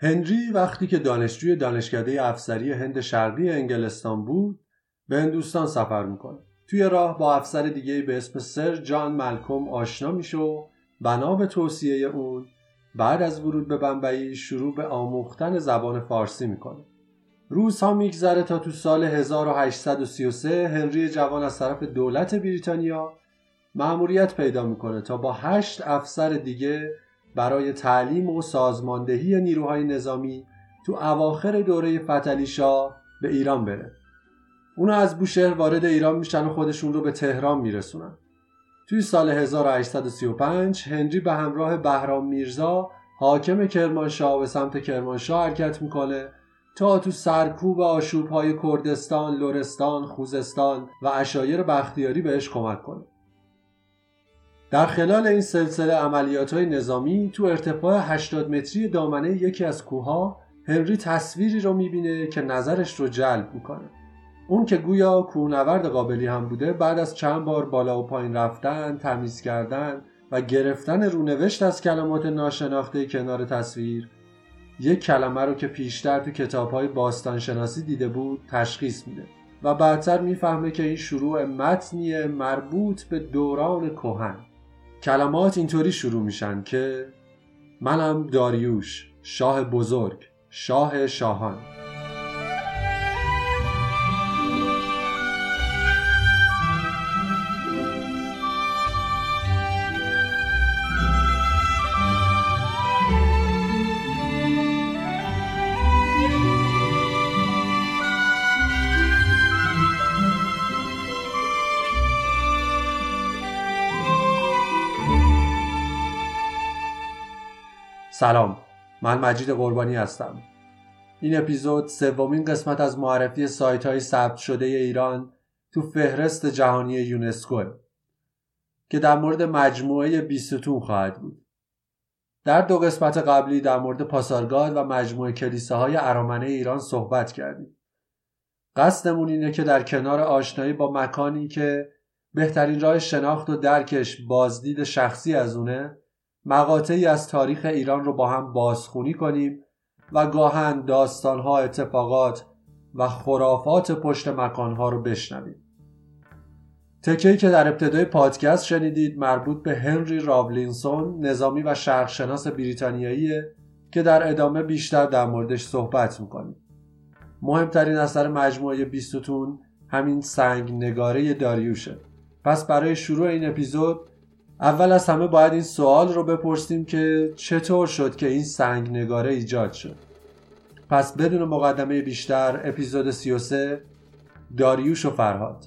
هنری وقتی که دانشجوی دانشکده افسری هند شرقی انگلستان بود به هندوستان سفر می‌کنه. توی راه با افسر دیگه به اسم سر جان ملکوم آشنا میشه و بنا به توصیه اون بعد از ورود به بمبئی شروع به آموختن زبان فارسی می‌کنه. روزها میگذره تا تو سال 1833 هنری جوان از طرف دولت بریتانیا مأموریت پیدا می‌کنه تا با هشت افسر دیگه برای تعلیم و سازماندهی نیروهای نظامی تو اواخر دوره فتلی به ایران بره اونا از بوشهر وارد ایران میشن و خودشون رو به تهران میرسونن توی سال 1835 هنری به همراه بهرام میرزا حاکم کرمانشاه به سمت کرمانشاه حرکت می‌کنه تا تو سرکوب آشوب های کردستان، لرستان، خوزستان و اشایر بختیاری بهش کمک کنه. در خلال این سلسله عملیات های نظامی تو ارتفاع 80 متری دامنه یکی از کوها هنری تصویری رو می‌بینه که نظرش رو جلب می‌کنه. اون که گویا کوهنورد قابلی هم بوده بعد از چند بار بالا و پایین رفتن، تمیز کردن و گرفتن رونوشت از کلمات ناشناخته کنار تصویر یک کلمه رو که پیشتر تو کتاب های باستانشناسی دیده بود تشخیص میده و بعدتر می‌فهمه که این شروع متنی مربوط به دوران کهن کلمات اینطوری شروع میشن که منم داریوش شاه بزرگ شاه شاهان. سلام من مجید قربانی هستم. این اپیزود سومین قسمت از معرفی سایت های ثبت شده ایران تو فهرست جهانی یونسکو که در مورد مجموعه بیستون خواهد بود. در دو قسمت قبلی در مورد پاسارگاد و مجموعه کلیساهای ارامنه ایران صحبت کردیم. قصدمون اینه که در کنار آشنایی با مکانی که بهترین راه شناخت و درکش بازدید شخصی از اونه مقاطعی از تاریخ ایران رو با هم بازخونی کنیم و گاهن داستانها اتفاقات و خرافات پشت مکانها رو بشنویم. تکهی که در ابتدای پادکست شنیدید مربوط به هنری راولینسون نظامی و شرقشناس بریتانیاییه که در ادامه بیشتر در موردش صحبت می‌کنیم. مهمترین اثر مجموعه بیستون همین سنگ نگاره داریوشه. پس برای شروع این اپیزود اول از همه باید این سوال رو بپرسیم که چطور شد که این سنگ نگاره ایجاد شد. پس بدون مقدمه بیشتر اپیزود 33 داریوش و فرهاد.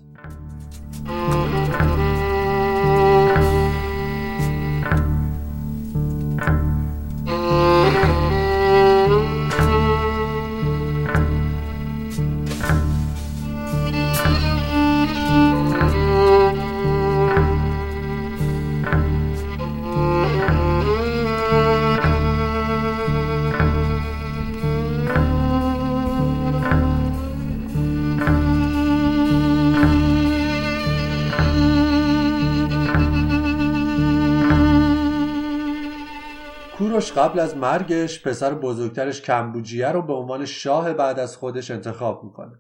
قبل از مرگش پسر بزرگترش کمبوجیه رو به عنوان شاه بعد از خودش انتخاب می‌کنه.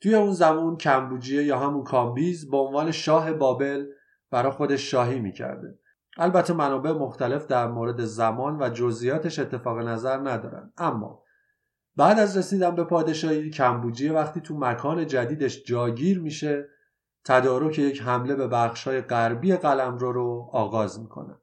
توی اون زمان کمبوجیه یا همون کامبیز به عنوان شاه بابل برای خودش شاهی می‌کرده. البته منابع مختلف در مورد زمان و جزئیاتش اتفاق نظر ندارن. اما بعد از رسیدن به پادشاهی کمبوجیه وقتی تو مکان جدیدش جاگیر میشه تدارک یک حمله به بخشهای غربی قلمرو رو آغاز می‌کنه.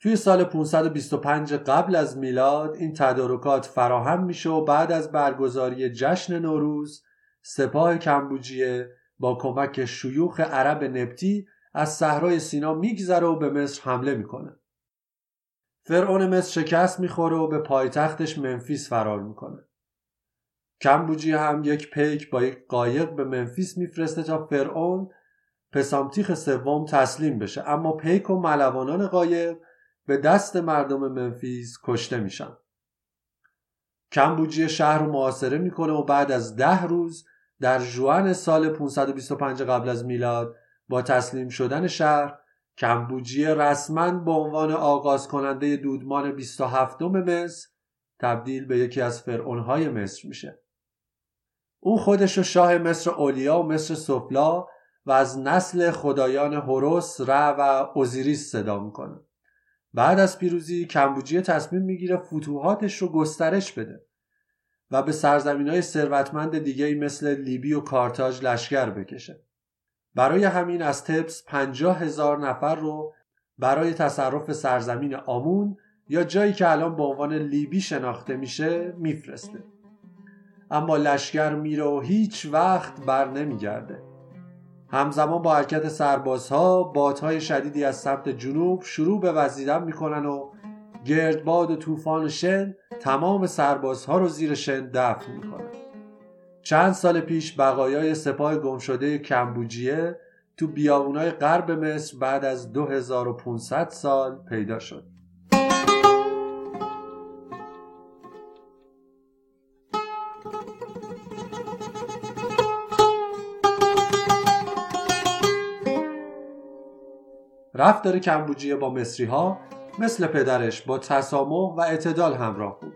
توی سال 525 قبل از میلاد این تدارکات فراهم میشه و بعد از برگزاری جشن نوروز سپاه کمبوجیه با کمک شیوخ عرب نبتی از صحرای سینا میگذره و به مصر حمله می‌کنه. فرعون مصر شکست می‌خوره و به پایتختش منفیس فرار می‌کنه. کمبوجیه هم یک پیک با یک قایق به منفیس میفرسته تا فرعون پسامتیخ سوم تسلیم بشه اما پیک و ملوانان قایق به دست مردم منفیس کشته میشن. کمبوجی شهر رو محاصره می‌کنه و بعد از ده روز در جوان سال 525 قبل از میلاد با تسلیم شدن شهر کمبوجی رسما به عنوان آغاز کننده دودمان 27 مصر تبدیل به یکی از فرعونهای مصر میشه. او خودش رو شاه مصر اولیا و مصر سفلا و از نسل خدایان هوروس، ر و اوزیریس صدا می‌کنه. بعد از پیروزی کمبوجیه تصمیم می‌گیره فتوحاتش رو گسترش بده و به سرزمین های ثروتمند دیگه مثل لیبی و کارتاژ لشکر بکشه. برای همین از تبس پنجاه هزار نفر رو برای تصرف سرزمین آمون یا جایی که الان به عنوان لیبی شناخته میشه میفرسته. اما لشکر میره و هیچ وقت بر نمیگرده. همزمان با حرکت سربازها بادهای شدیدی از سمت جنوب شروع به وزیدن می‌کنن و گردباد و طوفان شن تمام سربازها رو زیر شن دفن می‌کنن چند سال پیش بقایای سپاه گمشده کمبوجیه تو بیابونای غرب مصر بعد از 2500 سال پیدا شد. رفتار کمبوجیه با مصری ها مثل پدرش با تسامح و اعتدال همراه بود.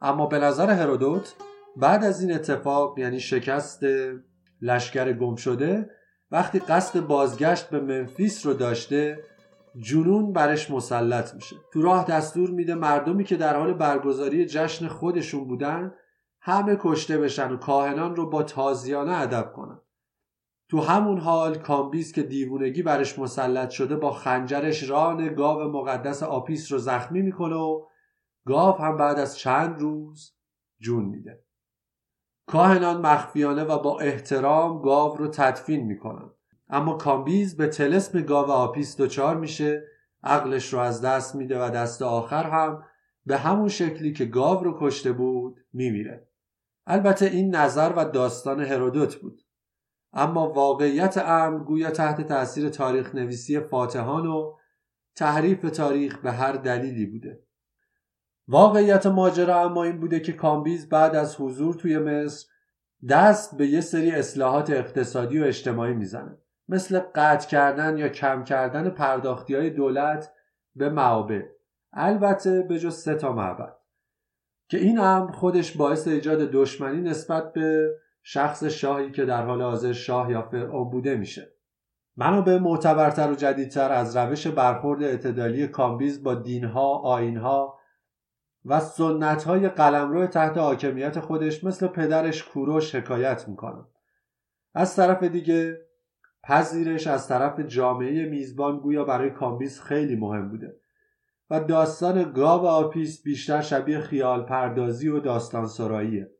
اما به نظر هرودوت بعد از این اتفاق یعنی شکست لشکر گم شده وقتی قصد بازگشت به منفیس رو داشته جنون برش مسلط میشه. تو راه دستور میده مردمی که در حال برگزاری جشن خودشون بودن همه کشته بشن و کاهنان رو با تازیانه ادب کنن. تو همون حال کامبیز که دیوونگی برش مسلط شده با خنجرش ران گاو مقدس آپیس رو زخمی می‌کنه و گاو هم بعد از چند روز جون میده. کاهنان مخفیانه و با احترام گاو رو تدفین می‌کنن. اما کامبیز به طلسم گاو آپیس دچار میشه عقلش رو از دست میده و دست آخر هم به همون شکلی که گاو رو کشته بود میمیره. البته این نظر و داستان هرودوت بود. اما واقعیت امر گویا تحت تاثیر تاریخ نویسی فاتحان و تحریف تاریخ به هر دلیلی بوده. واقعیت ماجرا اما این بوده که کامبیز بعد از حضور توی مصر دست به یه سری اصلاحات اقتصادی و اجتماعی می‌زنه. مثل قطع کردن یا کم کردن پرداختی های دولت به معابد. البته به جز سه تا معبد. که این امر خودش باعث ایجاد دشمنی نسبت به شخص شاهی که در حال حاضر شاه یا فرعون بوده میشه. منابع معتبرتر و جدیدتر از روش برخورد اعتدالی کامبیز با دینها آیین ها و سنت های قلمرو تحت حاکمیت خودش مثل پدرش کوروش حکایت می‌کنن از طرف دیگه پذیرش از طرف جامعه میزبان گویا برای کامبیز خیلی مهم بوده و داستان گاو آپیس بیشتر شبیه خیال پردازی و داستان سراییه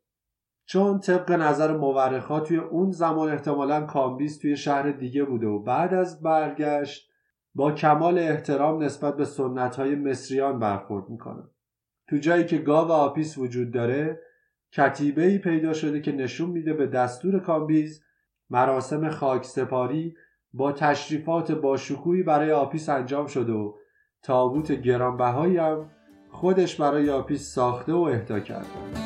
چون طبق نظر مورخا توی اون زمان احتمالا کامبیز توی شهر دیگه بوده و بعد از برگشت با کمال احترام نسبت به سنت های مصریان برخورد می‌کنه. تو جایی که گاو آپیس وجود داره کتیبه ای پیدا شده که نشون میده به دستور کامبیز مراسم خاک سپاری با تشریفات با شکوهی برای آپیس انجام شده و تابوت گرانبهایی هم خودش برای آپیس ساخته و اهدا کرده.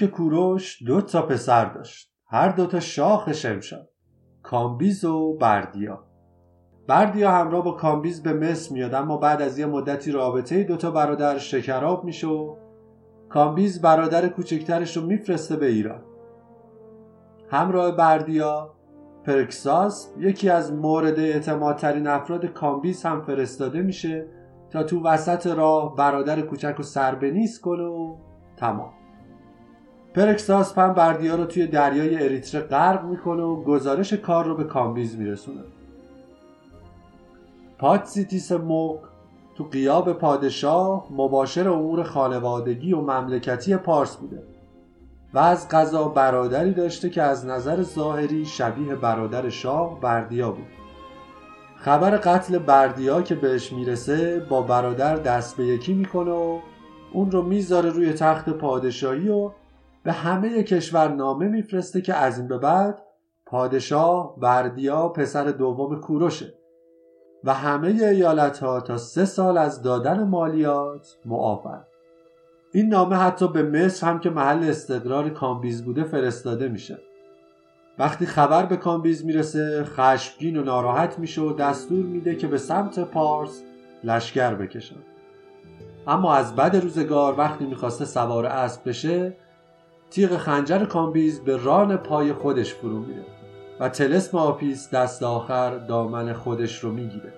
که کوروش دو تا پسر داشت. هر دو تا شاخ شمشاد. کامبیز و بردیا. بردیا همراه با کامبیز به مصر میاد اما بعد از یه مدتی رابطه دوتا برادر شکراب میشه و کامبیز برادر کوچکترش رو میفرسته به ایران. همراه بردیا پرکساسپس یکی از مورد اعتمادترین افراد کامبیز هم فرستاده میشه تا تو وسط راه برادر کوچک رو سر به نیست کنه و تمام. پرکساسپ بردیا رو توی دریای اریتره غرق می‌کنه و گزارش کار رو به کامبیز میرسونه. پاتسیتیس موک تو غیاب پادشاه مباشر امور خانوادگی و مملکتی پارس بوده و از قضا برادری داشته که از نظر ظاهری شبیه برادر شاه بردیا بود. خبر قتل بردیا که بهش می‌رسه با برادر دست به یکی می‌کنه و اون رو می‌ذاره روی تخت پادشاهی و به همه کشور نامه میفرسته که از این به بعد پادشاه بردیا پسر دوم کوروشه و همه ایالت ها تا سه سال از دادن مالیات معافن این نامه حتی به مصر هم که محل استقرار کامبیز بوده فرستاده میشه. وقتی خبر به کامبیز می‌رسه خشمگین و ناراحت میشه و دستور میده که به سمت پارس لشکر بکشن اما از بد روزگار وقتی می‌خواسته سوار اسب بشه تیغ خنجر کامبیز به ران پای خودش فرو میره و طلسم آپیس دست آخر دامن خودش رو می‌گیره.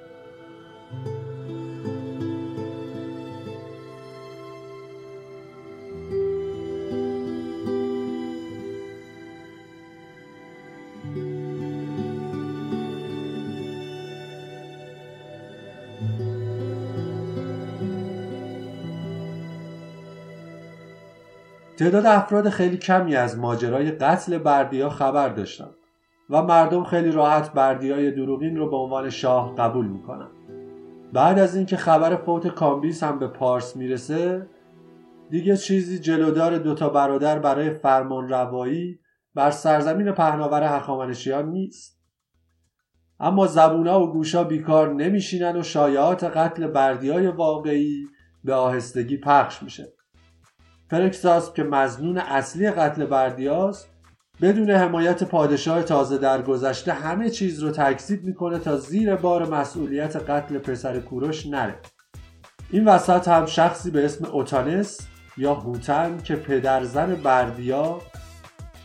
تعداد افراد خیلی کمی از ماجرای قتل بردیا خبر داشتن و مردم خیلی راحت بردیای دروغین رو به عنوان شاه قبول می‌کنن بعد از اینکه خبر فوت کامبیز هم به پارس می‌رسه دیگه چیزی جلودار دوتا برادر برای فرمان روایی بر سرزمین پهناور هخامنشیان نیست. اما زبونا و گوشا بیکار نمیشینن و شایعات قتل بردیای واقعی به آهستگی پخش میشه. فرکساس که مزنون اصلی قتل بردیاست بدون حمایت پادشاه تازه درگذشته همه چیز رو تکذیب می‌کنه تا زیر بار مسئولیت قتل پسر کوروش نره. این وسط هم شخصی به اسم اوتانس یا هوتن که پدرزن بردیا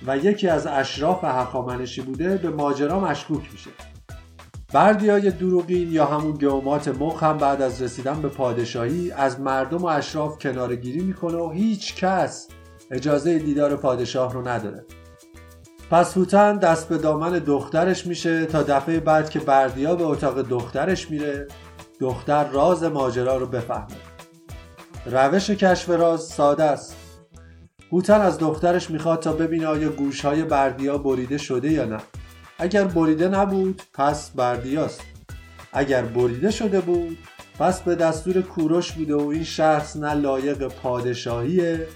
و یکی از اشراف هخامنشی بوده به ماجرا مشکوک میشه. بردیای دروغین یا همون گومات مخ هم بعد از رسیدن به پادشاهی از مردم و اشراف کنارگیری می‌کنه و هیچ کس اجازه دیدار پادشاه رو نداره. پس هوتن دست به دامن دخترش میشه تا دفعه بعد که بردیا به اتاق دخترش میره دختر راز ماجرا رو بفهمه. روش کشف راز ساده است. هوتن از دخترش می‌خواد تا ببینه آیا گوشهای بردیا بریده شده یا نه. اگر بریده نبود پس بردیاست. اگر بریده شده بود پس به دستور کوروش بوده و این شخص نه لایق پادشاهیه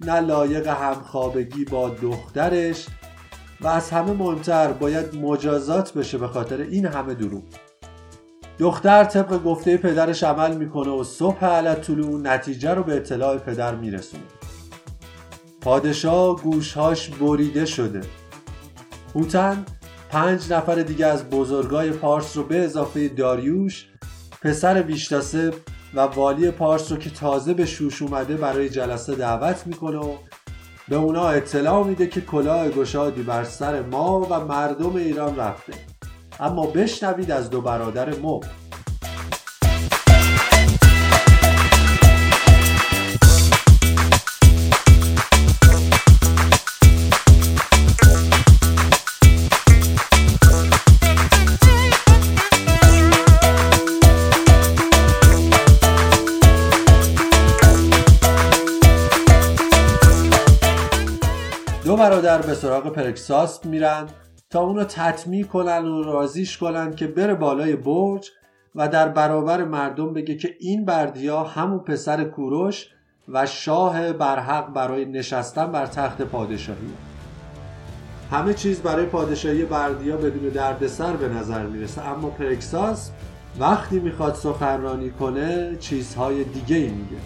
نه لایق همخوابگی با دخترش و از همه مهمتر باید مجازات بشه به خاطر این همه دروغ. دختر طبق گفته پدرش عمل می‌کنه و صبح علت طلوع نتیجه رو به اطلاع پدر میرسونه. پادشاه گوشهاش بریده شده. هوتن پنج نفر دیگه از بزرگای پارس رو به اضافه داریوش پسر ویشتاسه و والی پارس رو که تازه به شوش اومده برای جلسه دعوت می‌کنه و به اونا اطلاع میده که کلاه گشادی بر سر ما و مردم ایران رفته. اما بشنوید از دو برادر مو برادر به سراغ پرکساس میرن تا اونو تطمیع کنن و رازیش کنن که بره بالای برج و در برابر مردم بگه که این بردیا همون پسر کوروش و شاه برحق برای نشستن بر تخت پادشاهی. همه چیز برای پادشاهی بردیا بدون دردسر به نظر می‌رسه. اما پرکساس وقتی می‌خواد سخنرانی کنه چیزهای دیگه ای میگه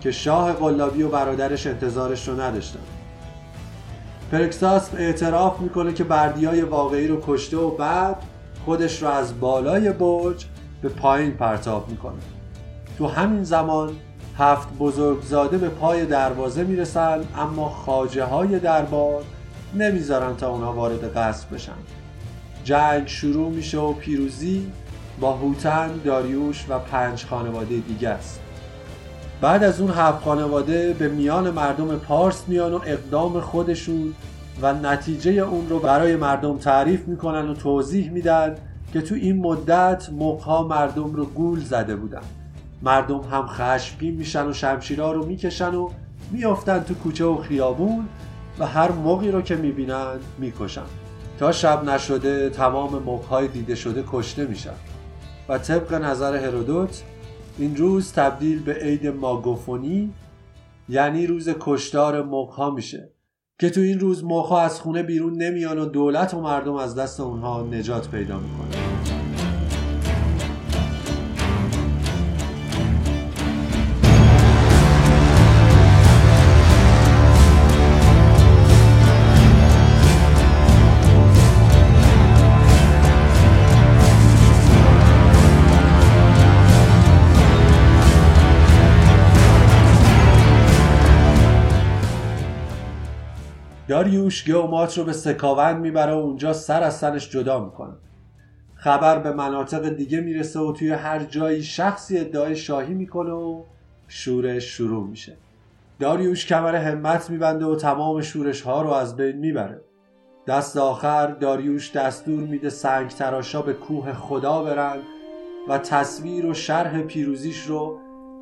که شاه قلابی و برادرش انتظارش رو نداشتن. پرکساس اعتراف می‌کنه که بردیای واقعی رو کشته و بعد خودش رو از بالای برج به پایین پرتاب می‌کنه. تو همین زمان هفت بزرگزاده به پای دروازه می‌رسن اما خاجه های دربار نمی‌ذارن تا اونا وارد قصر بشن. جنگ شروع میشه و پیروزی با هوتن، داریوش و پنج خانواده دیگه است. بعد از اون هفت خانواده به میان مردم پارس میان و اقدام خودشون و نتیجه اون رو برای مردم تعریف می‌کنن و توضیح میدن که تو این مدت موقها مردم رو گول زده بودن. مردم هم خشمگین میشن و شمشیرها رو می‌کشن و میافتن تو کوچه و خیابون و هر موقعی رو که می‌بینن می‌کشن. تا شب نشده تمام موقهای دیده شده کشته میشن. و طبق نظر هرودوت این روز تبدیل به عید ماگوفونی یعنی روز کشتار مقها میشه که تو این روز مقها از خونه بیرون نمیان و دولت و مردم از دست اونها نجات پیدا می‌کنن. داریوش گومات رو به سکاوند می‌بره و اونجا سر از سرش جدا می‌کنه. خبر به مناطق دیگه می‌رسه و توی هر جایی شخصی ادعای شاهی می‌کنه و شورش شروع میشه. داریوش کمر همت میبنده و تمام شورش ها رو از بین می‌بره. دست آخر داریوش دستور میده سنگ تراشا به کوه خدا برن و تصویر و شرح پیروزیش رو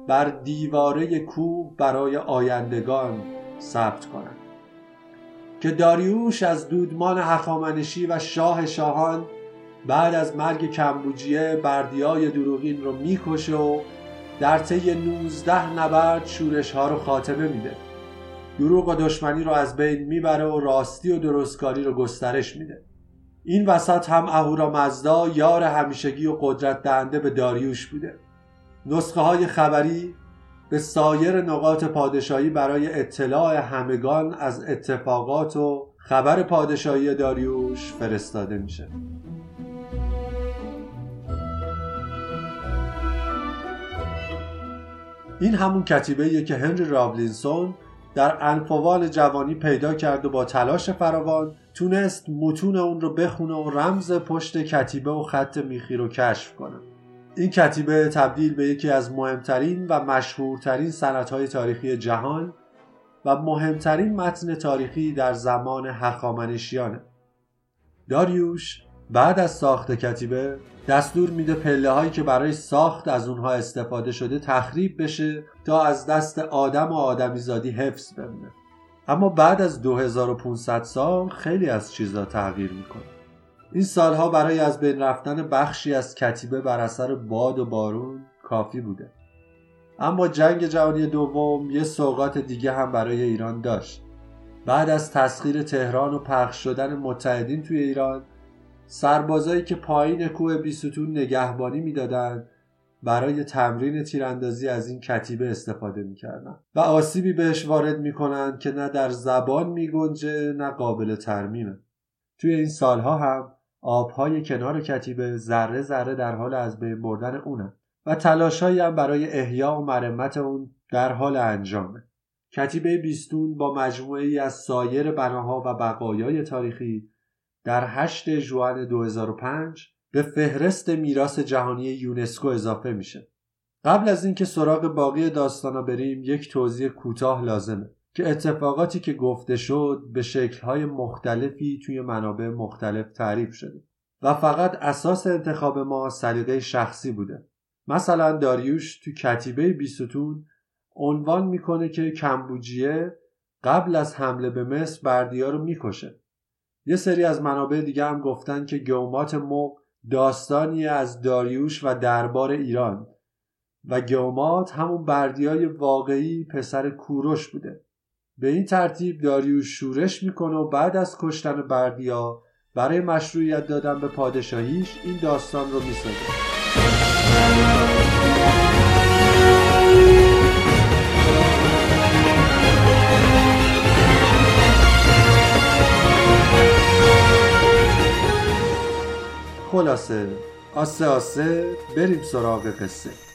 بر دیواره کوه برای آیندگان ثبت کنند که داریوش از دودمان هخامنشی و شاه شاهان بعد از مرگ کمبوجیه بردیای دروغین رو می‌کشه و در طی 19 نبرد شورش ها رو خاتمه میده. دروغ و دشمنی رو از بین می‌بره و راستی و درستکاری رو گسترش میده. این وسط هم اهورا مزدا یار همیشگی و قدرت دهنده به داریوش بوده. نسخه های خبری به سایر نقاط پادشاهی برای اطلاع همگان از اتفاقات و خبر پادشاهی داریوش فرستاده میشه. این همون کتیبه که هنری رابلینسون در انفوال جوانی پیدا کرد و با تلاش فراوان تونست متون اون رو بخونه و رمز پشت کتیبه و خط میخی رو کشف کنه. این کتیبه تبدیل به یکی از مهمترین و مشهورترین سنتهای تاریخی جهان و مهمترین متن تاریخی در زمان هخامنشیانه. داریوش بعد از ساخت کتیبه دستور میده پله هایی که برای ساخت از اونها استفاده شده تخریب بشه تا از دست آدم و آدمیزادی حفظ بمونه. اما بعد از 2500 سال خیلی از چیزها تغییر می‌کنه. این سالها برای از بین رفتن بخشی از کتیبه بر اثر باد و بارون کافی بوده. اما جنگ جهانی دوم یه سوقات دیگه هم برای ایران داشت. بعد از تسخیر تهران و پخش شدن متحدین توی ایران سربازایی که پایین کوه بیستون نگهبانی می‌دادند برای تمرین تیراندازی از این کتیبه استفاده می‌کردن. و آسیبی بهش وارد می‌کنند که نه در زبان میگنجه نه قابل ترمیمه. توی این سالها هم آبهای کنار کتیبه ذره ذره در حال از بین بردن اونه و تلاشهایی هم برای احیا و مرمت اون در حال انجامه کتیبه بیستون با مجموعه ای از سایر بناها و بقایای تاریخی در 8 ژوئن 2005 به فهرست میراث جهانی یونسکو اضافه میشه. قبل از اینکه سراغ باقی داستانا بریم یک توضیح کوتاه لازمه که اتفاقاتی که گفته شد به شکلهای مختلفی توی منابع مختلف تعریف شده و فقط اساس انتخاب ما سلیقه شخصی بوده. مثلا داریوش تو کتیبه بیستون عنوان می‌کنه که کمبوجیه قبل از حمله به مصر بردیا رو می‌کشه یه سری از منابع دیگه هم گفتن که گومات مق داستانی از داریوش و دربار ایران و گومات همون بردیای واقعی پسر کوروش بوده به این ترتیب داریوش شورش می‌کنه و بعد از کشتن بردیا برای مشروعیت دادن به پادشاهیش این داستان رو می‌سازه. خلاصه آسه آسه بریم سراغ قصه.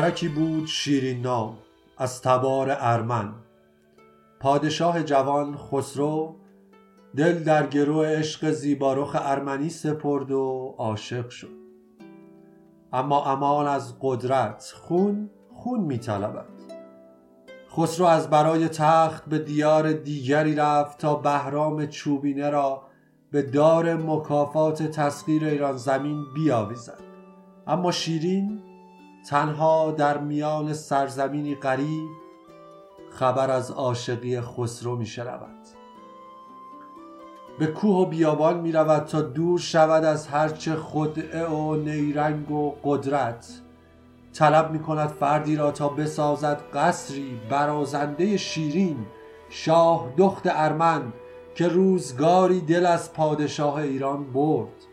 دخترکی بود شیرین نام از تبار ارمن. پادشاه جوان خسرو دل در گروه عشق زیبارخ ارمنی سپرد و عاشق شد. اما امان از قدرت خون خون می طلبد. خسرو از برای تخت به دیار دیگری رفت تا بهرام چوبینه را به دار مکافات تسخیر ایران زمین بیاویزد. اما شیرین تنها در میان سرزمینی غریب خبر از عاشقی خسرو می شنود. به کوه و بیابان می رود تا دور شود از هرچه خدعه و نیرنگ و قدرت. طلب می کند فردی را تا بسازد قصری برازنده شیرین. شاه دخت ارمن که روزگاری دل از پادشاه ایران برد.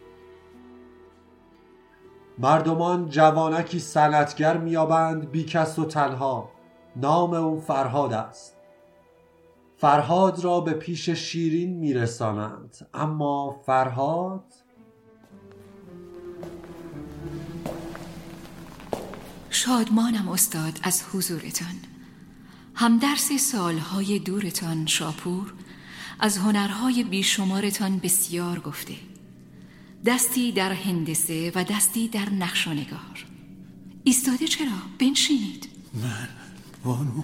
مردمان جوانکی سنتگر میابند بیکس و تنها. نام او فرهاد است. فرهاد را به پیش شیرین میرسانند. اما فرهاد؟ شادمانم استاد از حضورتان. همدرس سالهای دورتان شاپور از هنرهای بیشمارتان بسیار گفته. دستی در هندسه و دستی در نقش و نگار ایستاده چرا؟ بنشینید. من بانو.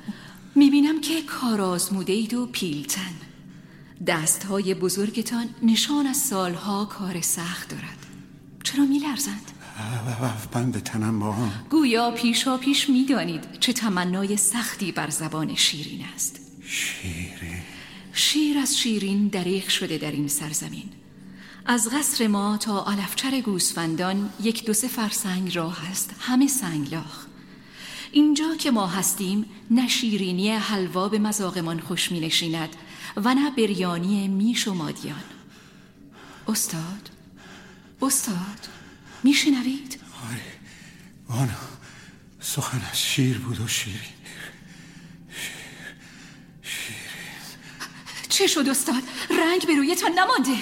می‌بینم که کار آزموده اید و پیلتن. دستهای بزرگتان نشان از سالها کار سخت دارد. چرا میلرزند؟ بند تنم با هم گویا پیشا پیش می‌دانید چه تمنای سختی بر زبان شیرین است. شیرین. شیر از شیرین دریغ شده در این سرزمین. از قصر ما تا علفچر گوسفندان یک دو سه فرسنگ راه است. همه سنگلاخ اینجا که ما هستیم نه شیرینی حلوا به مزاقمان خوش می نشیند و نه بریانی میش و مادیان. استاد؟ استاد میشنوید؟ آره بانو سخن از شیر بود و شیرین. چه شد استاد؟ رنگ به رویتان نمانده.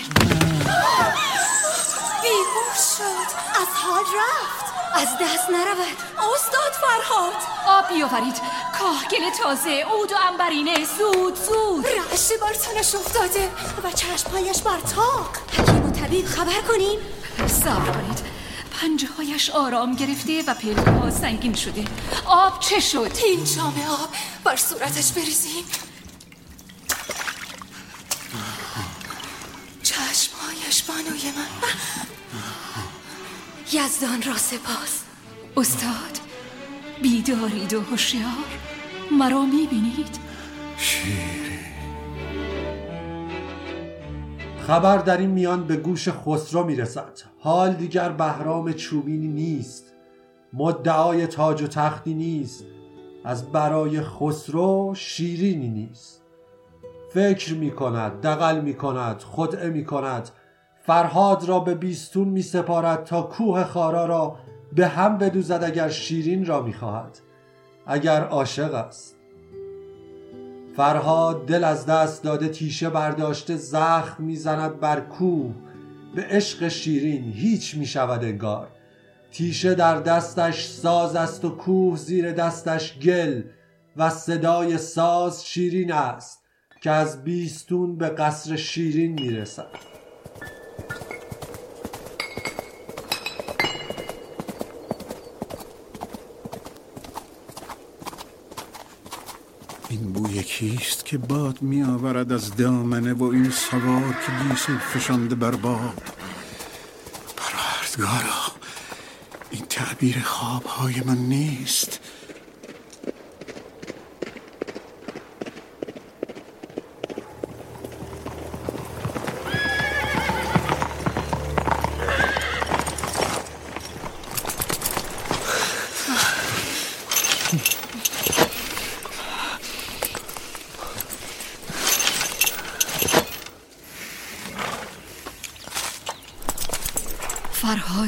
بیهوش شد. از حال رفت. از دست نرود. استاد فرهاد. آب بیاورید. کاهگل تازه عود و انبرینه زود زود. رعش بر تنش افتاده و چشمهایش بر تاق. حکیم و طبیب خبر کنیم. صبر کنید. پنجه هایش آرام گرفته و پلک ها سنگین شده. آب چه شد؟ این جام آب بر صورتش بریزیم. چشمهایش بانوی من یزدان را سپاس. استاد بیدارید و هوشیار. مرا می‌بینید. شیرین. خبر در این میان به گوش خسرو می‌رسد. حال دیگر بهرام چوبینی نیست. مدعای تاج و تختی نیست. از برای خسرو شیرینی نیست. فکر می کند دقل می کند خدعه می فرهاد را به بیستون می سپارد تا کوه خارا را به هم بدوزد اگر شیرین را می خواهد اگر عاشق است. فرهاد دل از دست داده تیشه برداشته زخم می‌زند بر کوه به عشق شیرین هیچ می شود انگار. تیشه در دستش ساز است و کوه زیر دستش گل و صدای ساز شیرین است که از بیستون به قصر شیرین می‌رسد این بوی کیست که باد می آورد از دامنه و این سوار که گیسو فشانده بر باد. پروردگارا این تعبیر خوابهای من نیست.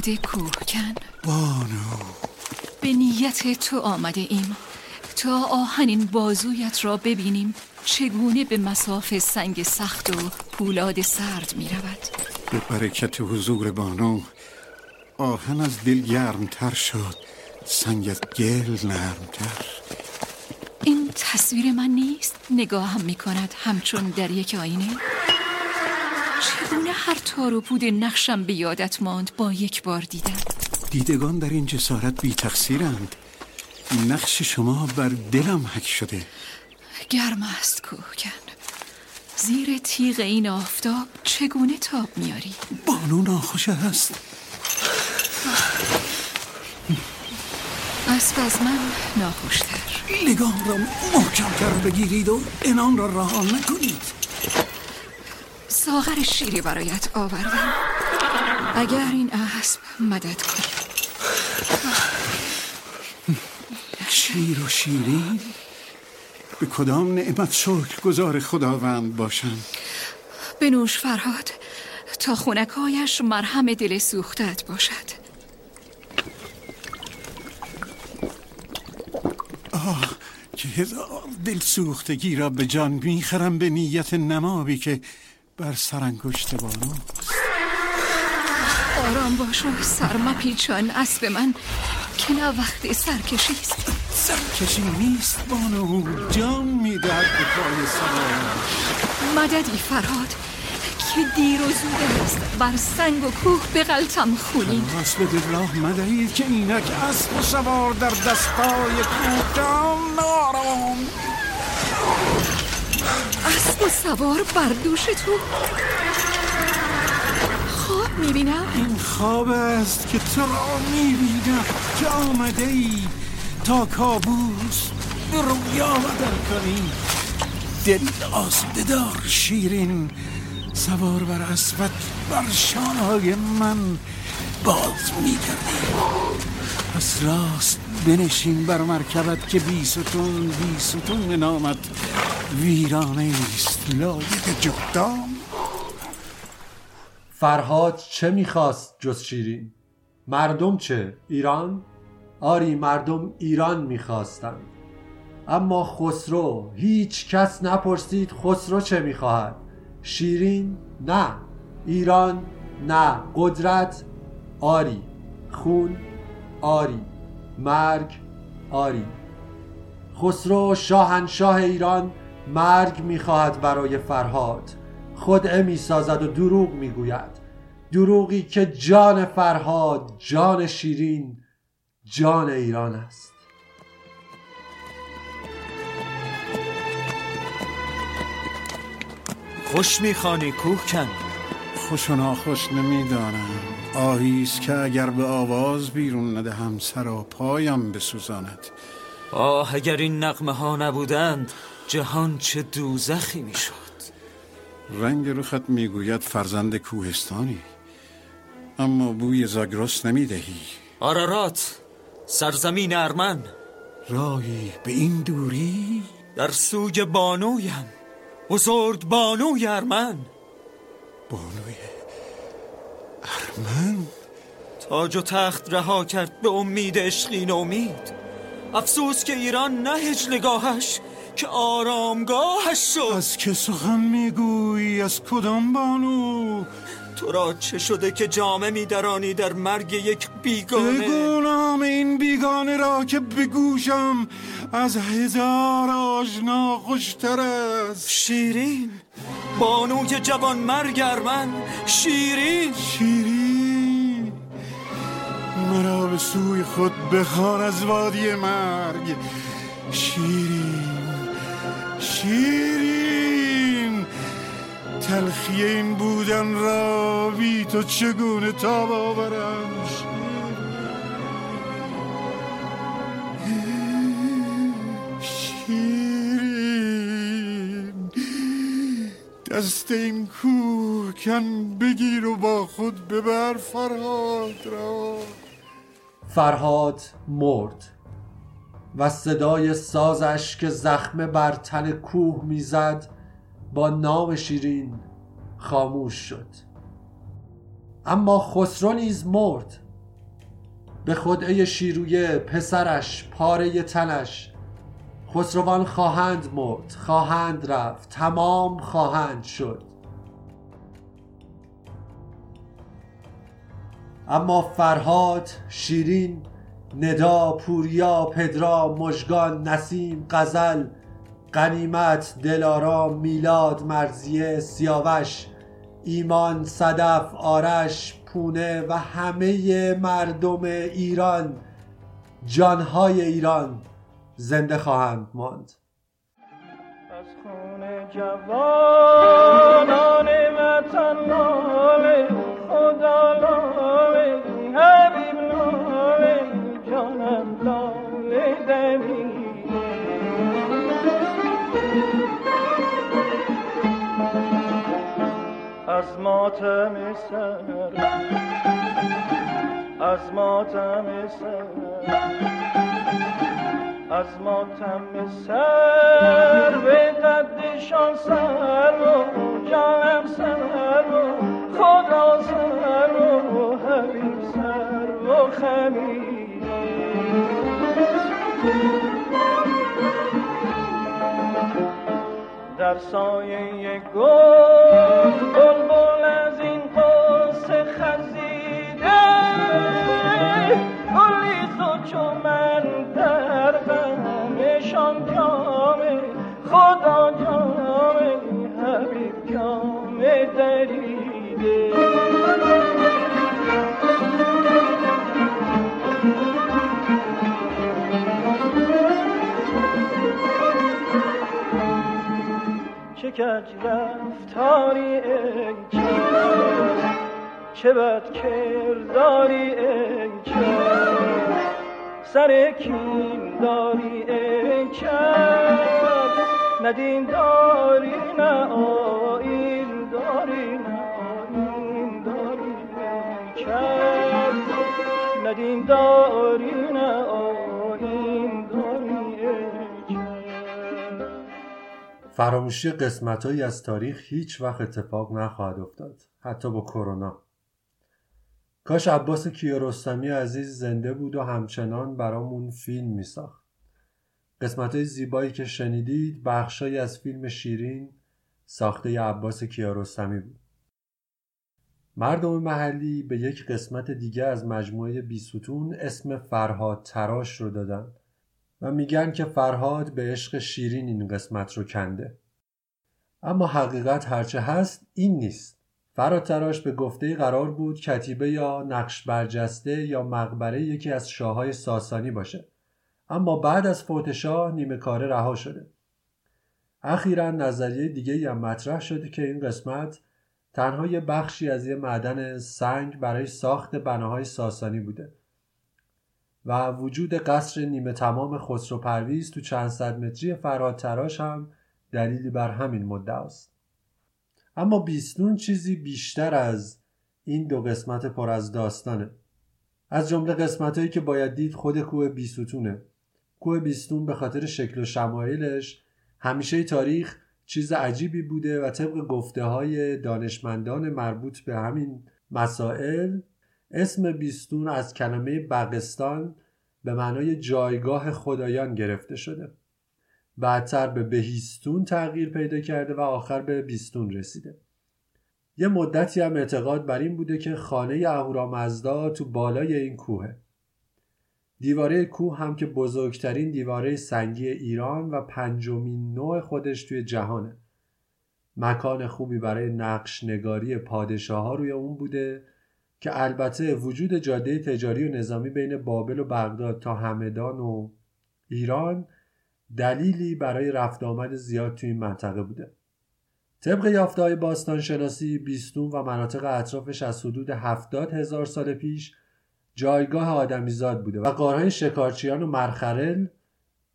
فرهاد کوهکن بانو. به نیت تو آمده ایم. تا آهنین بازویت را ببینیم چگونه به مساف سنگ سخت و پولاد سرد می رود. به برکت حضور بانو. آهن از دل گرمتر شد. سنگ از گل نرمتر. این تصویر من نیست. نگاهم می کند همچون در یک آینه. چگونه هر تار و پود نقشم به یادت ماند با یک بار دیدن دیدگان در این جسارت بی تقصیرند. نقش شما بر دلم حک شده. گرم است کوکن زیر تیغ این آفتاب چگونه تاب میاری؟ بانو ناخوش است. اسب از من ناخوشتر. لگام را محکمتر بگیرید و انان را رها نکنید. ساغر شیری برایت آوردم. اگر این اسب مدد کن شیر و شیرین به کدام نعمت شکر گذار خداوند باشم؟ بنوش فرهاد تا خونکایش مرهم دل سوختت باشد. آه که هزار دل سوختگی را به جان می‌خرم به نیت نمابی که بر سرانگشت بانو. آرام باش و سر مپیچان. اسب من که نه وقت سرکشی است. سرکشی نیست بانو. جان می‌دهد به پای سوار مددی فرهاد که دیر و زود است. بر سنگ و کوه بغلتم خونین اسب دل راه مدهید که اینک اسب سوار در دستای کوهدان. نارام اسب و سوار بر دوش تو خواب می‌بینم. این خواب است که تو را می‌بینم. که آمده ای تا کابوس به رویا بدل کنی. دل آسوده دار شیرین سوار بر اسبت بر شانهای من باز میگردی. پس راست بنشین بر مرکبت که بی ستون بی ستون نامت. ویرانه است لایق جغدان فرهاد چه می‌خواست جز شیرین؟ مردم چه؟ ایران؟ آری مردم ایران می‌خواستند اما خسرو هیچ کس نپرسید خسرو چه می‌خواهد. شیرین؟ نه. ایران؟ نه. قدرت؟ آری. خون؟ آری. مرگ؟ آری. خسرو شاهنشاه ایران مرگ می‌خواهد برای فرهاد. خدعه می‌سازد و دروغ می‌گوید. دروغی که جان فرهاد جان شیرین جان ایران است. خوش می‌خوانی کوهکن. خوش و ناخوش نمی‌دانم. آهیست که اگر به آواز بیرون ندهم سرا پایم بسوزاند. آه اگر این نقمه ها نبودند جهان چه دوزخی می‌شد. رنگ رخت می‌گوید فرزند کوهستانی اما بوی زاگرس نمی‌دهی. آرارات سرزمین ارمن. راهی به این دوری؟ در سوی بانویم بزرگ بانوی ارمن. بانوی ارمن؟ تاج و تخت رها کرد به امید عشقی امید افسوس که ایران نه هجلگاهش که آرامگاهش شد. از که سخن می‌گویی؟ از کدام بانو؟ تو را چه شده که جامه میدرانی در مرگ یک بیگانه؟ بگو نام این بیگانه را که بگوشم از هزار آشنا خوشتر است. شیرین. بانوی جوان مرگ ارمن. شیرین. شیرین. مرا به سوی خود بخوان از وادی مرگ. شیرین. شیرین تلخی این بودن را بی تو چگونه تاب آورم شیرین. دست این کوه کن بگیر و با خود ببر فرهاد را. فرهاد مرد. و صدای سازش که زخمه بر تن کوه می‌زد با نام شیرین خاموش شد. اما خسرو نیز مرد. به خدعه شیرویه پسرش پاره تنش خسروان خواهند مرد خواهند رفت تمام خواهند شد. اما فرهاد شیرین ندا پوریا پدرا مژگان نسیم غزل قنیمت دلارام میلاد مرزیه سیاوش ایمان صدف آرش پونه و همه مردم ایران جانهای ایران زنده خواهند ماند. جوانان وطن جانم لاله دمی. از ماتم سر از ماتم سر از ماتم سر. به قدشان سر و جانم سر و خدا سر و حبیب و خمیر. در سایه گل کج رفتاری ای چه بد کرداری ای سر کین داری ای ندین داری نه آین داری نه آین داری ای ندین داری فراموشی قسمتهایی از تاریخ هیچ وقت اتفاق نخواهد افتاد حتی با کرونا. کاش عباس کیارستمی عزیز زنده بود و همچنان برامون فیلم میساخت. قسمت های زیبایی که شنیدید بخشایی از فیلم شیرین ساخته عباس کیارستمی بود. مردم محلی به یک قسمت دیگه از مجموعه بیستون اسم فرهاد تراش رو دادن. و میگن که فرهاد به عشق شیرین این قسمت رو کنده. اما حقیقت هرچه هست این نیست. فرهاد تراش به گفته قرار بود کتیبه یا نقش برجسته یا مقبره یکی از شاههای ساسانی باشه. اما بعد از فوت شاه نیمه کاره رها شده. اخیرا نظریه دیگه هم مطرح شده که این قسمت تنها یه بخشی از یه معدن سنگ برای ساخت بناهای ساسانی بوده. و وجود قصر نیمه تمام خسرو پرویز تو چند صد متری فراد تراش هم دلیلی بر همین مدعاست اما بیستون چیزی بیشتر از این دو قسمت پر از داستانه. از جمله قسمت که باید دید خود کوه بیستونه. کوه بیستون به خاطر شکل و شمایلش همیشه تاریخ چیز عجیبی بوده و طبق گفته های دانشمندان مربوط به همین مسائل اسم بیستون از کلمه بغستان به معنای جایگاه خدایان گرفته شده. بعدتر به بهیستون تغییر پیدا کرده و آخر به بیستون رسیده. یه مدتی هم اعتقاد بر این بوده که خانه اهورامزدا تو بالای این کوهه. دیواره کوه هم که بزرگترین دیواره سنگی ایران و پنجمین نوع خودش توی جهانه. مکان خوبی برای نقش نگاری پادشاه ها روی اون بوده که البته وجود جاده تجاری و نظامی بین بابل و بغداد تا همدان و ایران دلیلی برای رفت آمد زیاد توی این منطقه بوده. طبق یافته های باستان شناسی بیستون و مناطق اطرافش از حدود هفتاد هزار سال پیش جایگاه آدمیزاد بوده و قارهای شکارچیان و مرخرل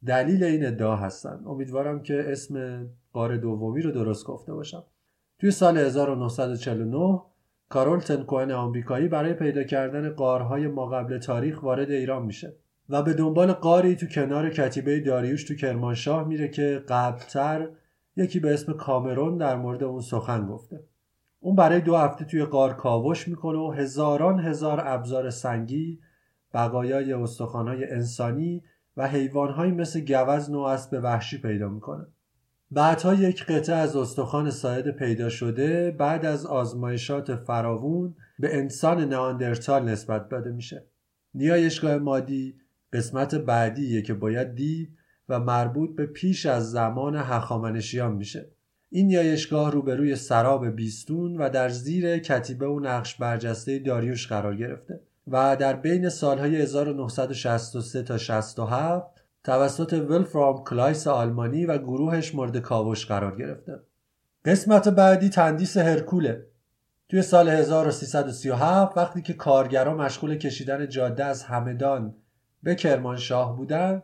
دلیل این ادعا هستن امیدوارم که اسم قار دومی رو درست گفته باشم. توی سال 1949 کارول تنکوهن آمریکایی برای پیدا کردن قارهای ما قبل تاریخ وارد ایران میشه و به دنبال قاری تو کنار کتیبه داریوش تو کرمانشاه میره که قبلتر یکی به اسم کامرون در مورد اون سخن گفته. اون برای دو هفته توی قار کاوش می‌کنه و هزاران هزار ابزار سنگی بقایای استخوانهای انسانی و حیوانهایی مثل گوزن و اسب وحشی پیدا می‌کنه. بعدها یک قطعه از استخوان ساعد پیدا شده بعد از آزمایشات فراوون به انسان ناندرتال نسبت داده میشه. نیایشگاه مادی قسمت بعدیه که باید دید و مربوط به پیش از زمان هخامنشیان میشه. این نیایشگاه روبروی سراب بیستون و در زیر کتیبه و نقش برجسته داریوش قرار گرفته و در بین سالهای 1963 تا 67 توسط ولفرام کلایس آلمانی و گروهش مورد کاوش قرار گرفته. قسمت بعدی تندیس هرکوله. توی سال 1337 وقتی که کارگرا مشغول کشیدن جاده از همدان به کرمانشاه بودن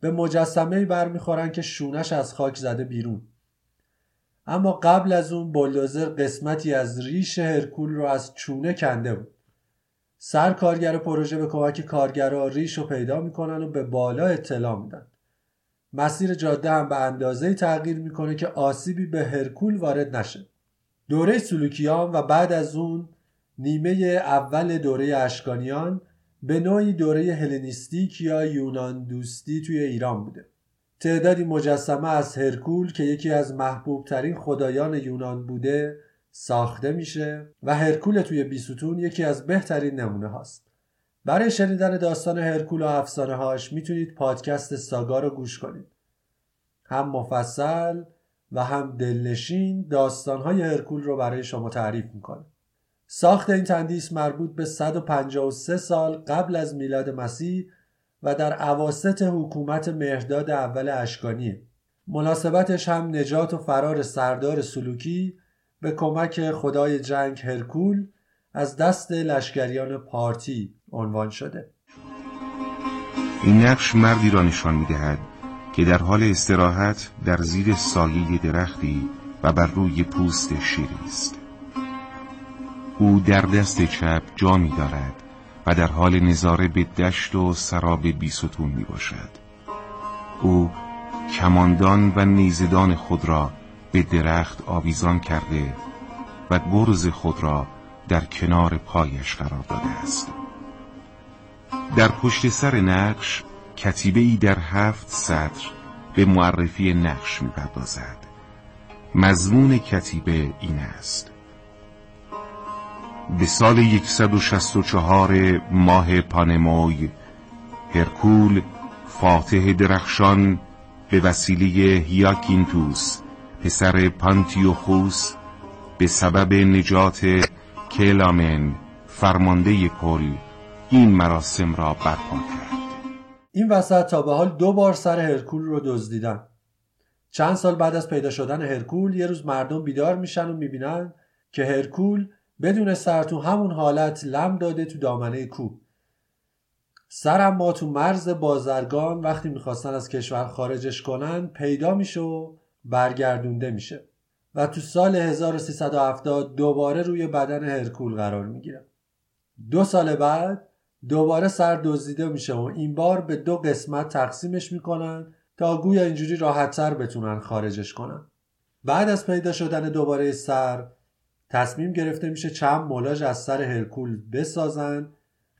به مجسمه برمیخورن که شونش از خاک زده بیرون. اما قبل از اون بلدوزر قسمتی از ریش هرکول رو از چونه کنده بود. سر کارگر پروژه به کمک کارگرا ریش رو پیدا می‌کنن و به بالا اطلاع میدن. مسیر جاده هم به اندازه تغییر می‌کنه که آسیبی به هرکول وارد نشه. دوره سلوکیان و بعد از اون نیمه اول دوره اشکانیان به نوعی دوره هلنیستیک یا یونان دوستی توی ایران بوده. تعدادی مجسمه از هرکول که یکی از محبوب ترین خدایان یونان بوده ساخته میشه و هرکول توی بیستون یکی از بهترین نمونه هاست. برای شنیدن داستان هرکول و افسانه هاش می‌تونید پادکست ساگا رو گوش کنید. هم مفصل و هم دلنشین داستانهای هرکول رو برای شما تعریف می‌کنه. ساخت این تندیس مربوط به 153 سال قبل از میلاد مسیح و در عواست حکومت مهرداد اول اشکانیه. مناسبتش هم نجات و فرار سردار سلوکی به کمک خدای جنگ هرکول از دست لشکریان پارتی عنوان شده. این نقش مردی را نشان می‌دهد که در حال استراحت در زیر سایه درختی و بر روی پوست شیری است. او در دست چپ جامی دارد و در حال نظاره به دشت و سراب بیستون می باشد او کماندان و نیزدان خود را به درخت آویزان کرده و گرز خود را در کنار پایش قرار داده است. در پشت سر نقش کتیبه ای در هفت سطر به معرفی نقش می‌پردازد. مضمون کتیبه این است. به سال 164 ماه پانموی هرکول فاتح درخشان به وسیله هیاکینتوس پسر پانتیوخوس به سبب نجات کلامن فرمانده کل این مراسم را برپا کرد. این وسط تا به حال دو بار سر هرکول رو دزدیدن چند سال بعد از پیدا شدن هرکول یه روز مردم بیدار میشن و می‌بینن که هرکول بدون سر تو همون حالت لم داده تو دامنه کوه. سر ما تو مرز بازرگان وقتی می‌خواستن از کشور خارجش کنن پیدا میشه برگردونده میشه و تو سال 1370 دوباره روی بدن هرکول قرار می‌گیره. دو سال بعد دوباره سر دزدیده میشه و این بار به دو قسمت تقسیمش می‌کنن تا گویا اینجوری راحتتر بتونن خارجش کنن. بعد از پیدا شدن دوباره سر تصمیم گرفته میشه چند مولاژ از سر هرکول بسازن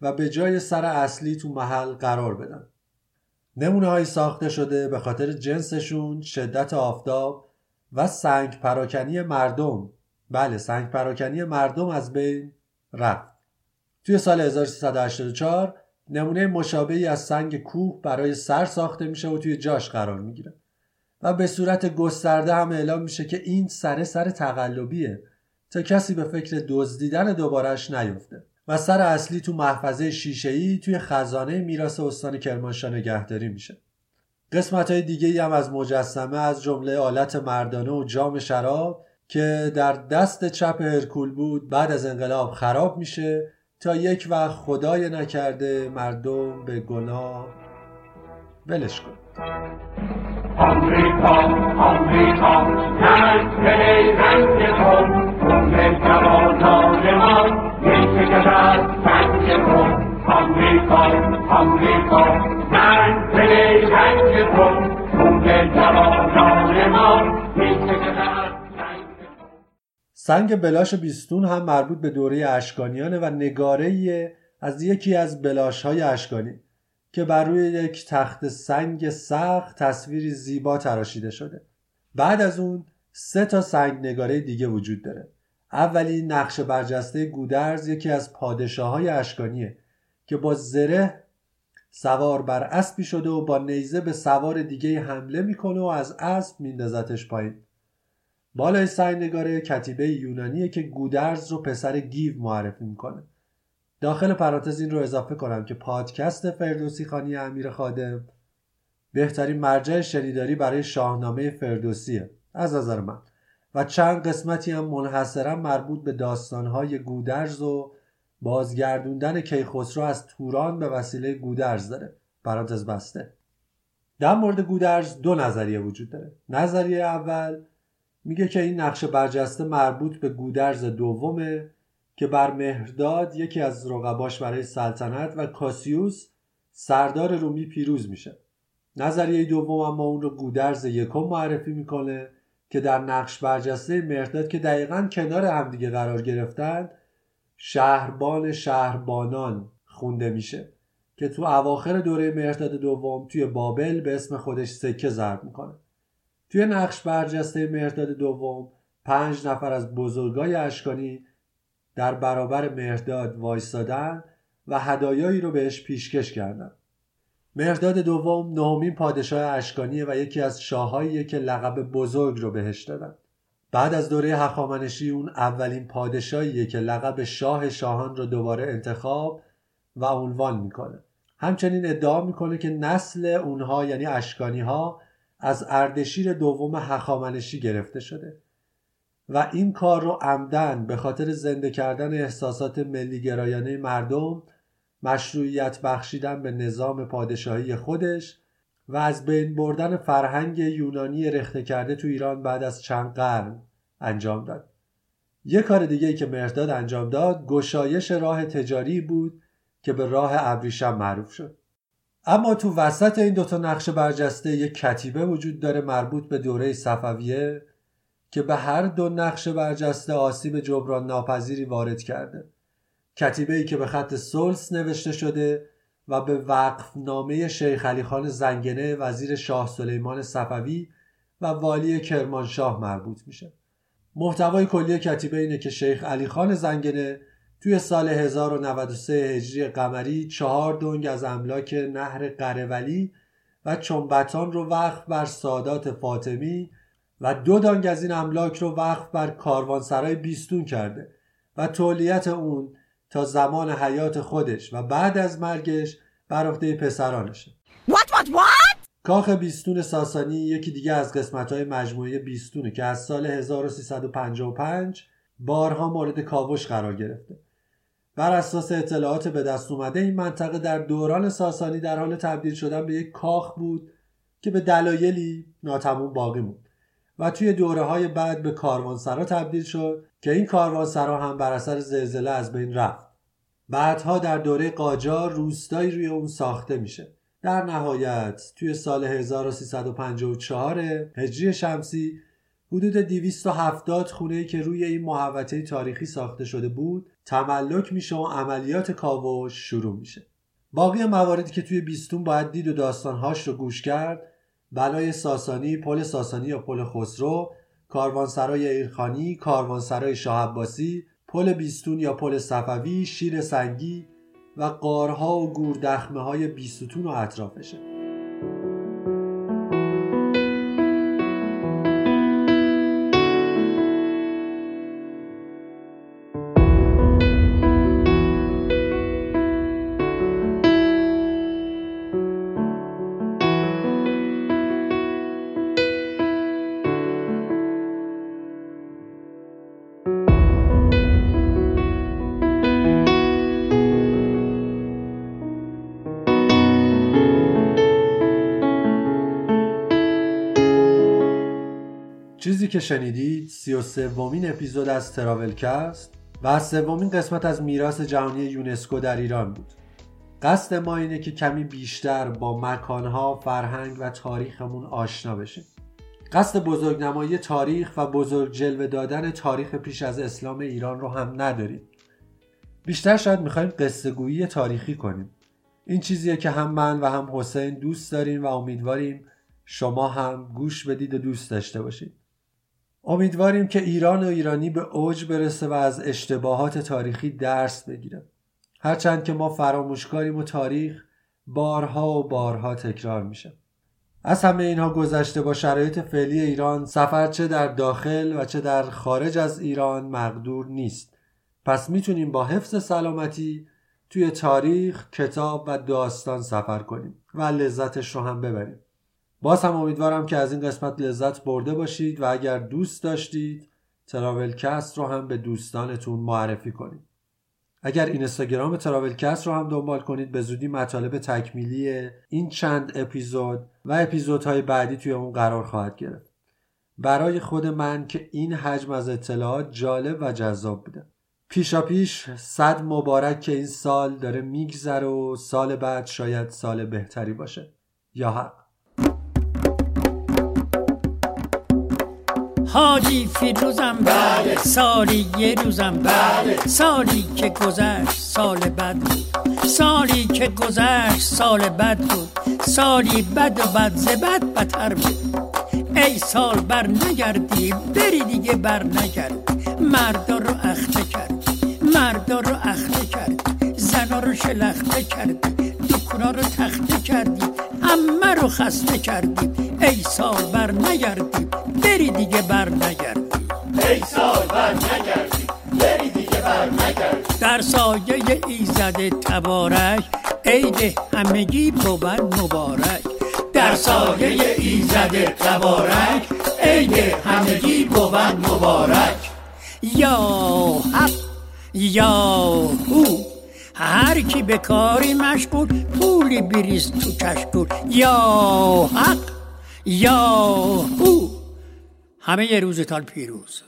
و به جای سر اصلی تو محل قرار بدن. نمونه های ساخته شده به خاطر جنسشون شدت آفتاب و سنگ پراکنی مردم. بله سنگ پراکنی مردم از بین رفت. توی سال 1384 نمونه مشابهی از سنگ کوه برای سر ساخته میشه و توی جاش قرار می‌گیره. و به صورت گسترده هم اعلام میشه که این سر سر تقلبیه تا کسی به فکر دزدیدن دوبارش نیفته. و سر اصلی تو محفظه شیشه‌ای توی خزانه میراث استان کرمانشاه نگهداری میشه. قسمت های دیگه هم از مجسمه از جمله آلت مردانه و جام شراب که در دست چپ هرکول بود بعد از انقلاب خراب میشه تا یک وقت خدای نکرده مردم به گناه ولش کن. سنگ بلاش بیستون هم مربوط به دوره اشکانیانه و نگاره از یکی از بلاش های اشکانی که بر روی یک تخت سنگ سخت تصویری زیبا تراشیده شده. بعد از اون سه تا سنگ نگاره دیگه وجود داره. اولی نقش برجسته گودرز یکی از پادشاه های اشکانیه که با زره سوار بر اسبی شده و با نیزه به سوار دیگه حمله می‌کنه و از اسب میندازتش پایین. بالای نگاره کتیبه یونانیه که گودرز رو پسر گیو معرفی می‌کنه. داخل پرانتز این رو اضافه کنم که پادکست فردوسی خانی امیر خادم بهترین مرجع شنیداری برای شاهنامه فردوسیه از نظر من. و چند قسمتی هم منحصرا مربوط به داستانهای گودرز و بازگردوندن کیخسرو از توران به وسیله گودرز داره. پرانتز بسته. در مورد گودرز دو نظریه وجود داره. نظریه اول میگه که این نقش برجسته مربوط به گودرز دومه که بر مهرداد یکی از رقباش برای سلطنت و کاسیوس سردار رومی پیروز میشه. نظریه دوم اما اون رو گودرز یکم معرفی می‌کنه. که در نقش برجسته مهرداد که دقیقا کنار همدیگه قرار گرفتن شهربان شهربانان خونده میشه که تو اواخر دوره مهرداد دوم توی بابل به اسم خودش سکه ضرب می‌کنه. توی نقش برجسته مهرداد دوم پنج نفر از بزرگای اشکانی در برابر مهرداد وایستادن و هدایایی رو بهش پیشکش کردن. مهرداد دوم نهمین پادشاه اشکانیه و یکی از شاههاییه که لقب بزرگ رو بهش دادن. بعد از دوره هخامنشی اون اولین پادشاهیه که لقب شاه شاهان رو دوباره انتخاب و عنوان می‌کنه. همچنین ادعا می‌کنه که نسل اونها یعنی اشکانی ها از اردشیر دوم هخامنشی گرفته شده و این کار رو عمدن به خاطر زنده کردن احساسات ملی گرایانه مردم مشروعیت بخشیدن به نظام پادشاهی خودش و از بین بردن فرهنگ یونانی رخته کرده تو ایران بعد از چند قرن انجام داد. یه کار دیگه که مرداد انجام داد گشایش راه تجاری بود که به راه ابریشم معروف شد. اما تو وسط این دوتا نقش برجسته یک کتیبه وجود داره مربوط به دوره صفویه که به هر دو نقش برجسته آسیب جبران ناپذیری وارد کرده. کتیبه ای که به خط سلس نوشته شده و به وقف نامه شیخ علی خان زنگنه وزیر شاه سلیمان صفوی و والی کرمانشاه مربوط میشه. محتوای کلی کتیبه اینه که شیخ علی خان زنگنه توی سال 1093 هجری قمری چهار دنگ از املاک نهر قرولی و چنبتان رو وقف بر سادات فاطمی و دو دانگ از این املاک رو وقف بر کاروانسرای بیستون کرده و تولیت اون تا زمان حیات خودش و بعد از مرگش بر عهده پسرانشه. What what what? کاخ بیستون ساسانی یکی دیگه از قسمت های مجموعه بیستونه که از سال 1355 بارها مورد کاوش قرار گرفته. بر اساس اطلاعات به دست اومده این منطقه در دوران ساسانی در حال تبدیل شدن به یک کاخ بود که به دلایلی ناتموم باقی موند و توی دوره های بعد به کاروانسرا تبدیل شد که این کاروانسرا هم بر اثر زلزله از بین رفت. بعدها در دوره قاجار روستایی روی اون ساخته میشه. در نهایت توی سال 1354 هجری شمسی حدود 270 خونه که روی این محوطه تاریخی ساخته شده بود تملک میشه و عملیات کاوش شروع میشه. باقی مواردی که توی بیستون باید دید و داستانهاش رو گوش کرد بلای ساسانی، پل ساسانی یا پل خسرو، کاروانسرای ایرخانی، کاروانسرای شاه عباسی، پل بیستون یا پل صفوی، شیر سنگی و قارها و گوردخمه های بیستون و اطرافشه. که شنیدید سی و سومین اپیزود از تراولکست و سومین قسمت از میراث جهانی یونسکو در ایران بود. قصد ما اینه که کمی بیشتر با مکانها، فرهنگ و تاریخمون آشنا بشیم. قصد بزرگنمایی تاریخ و بزرگ جلوه دادن تاریخ پیش از اسلام ایران رو هم نداریم. بیشتر شاید می‌خوایم قصه گویی تاریخی کنیم. این چیزیه که هم من و هم حسین دوست داریم و امیدواریم شما هم گوش بدید و دوست داشته باشید. امیدواریم که ایران و ایرانی به اوج برسه و از اشتباهات تاریخی درس بگیره هرچند که ما فراموشکاریم و تاریخ بارها و بارها تکرار میشه. از همه اینها گذشته با شرایط فعلی ایران سفر چه در داخل و چه در خارج از ایران مقدور نیست. پس می‌تونیم با حفظ سلامتی توی تاریخ، کتاب و داستان سفر کنیم و لذتش رو هم ببریم. باز هم امیدوارم که از این قسمت لذت برده باشید و اگر دوست داشتید تراولکست رو هم به دوستانتون معرفی کنید. اگر اینستاگرام تراولکست رو هم دنبال کنید به زودی مطالب تکمیلی این چند اپیزود و اپیزودهای بعدی توی اون قرار خواهد گرفت. برای خود من که این حجم از اطلاعات جالب و جذاب بوده. پیشا پیش صد مبارک که این سال داره میگذره و سال بعد شاید سال بهتری باشه. یا حاجی فیروزم بله. سالی یه روزم بله. سالی که گذشت سال بد بود. سالی که گذشت سال بد بود. سالی بد و بد زبد بتر بود. ای سال بر نگردی بری دیگه بر نگردی مردا رو اخته کرد. مردا رو اخته کرد. زنا رو شلخته کردی دکونا رو تخته کردی همه رو خسته کردی. ای سال بر نگردی بری دیگه بر نگردی. ای سال بر نگردی بری دیگه بر نگردی. در سایه ایزد تبارک عید همگی بود مبارک. در سایه ایزد تبارک عید همگی بود مبارک. یا حق یا هو. هر کی به کاری مشغول پولی بریز تو کشکول یا حق یا هو. همه روزتان پیروز.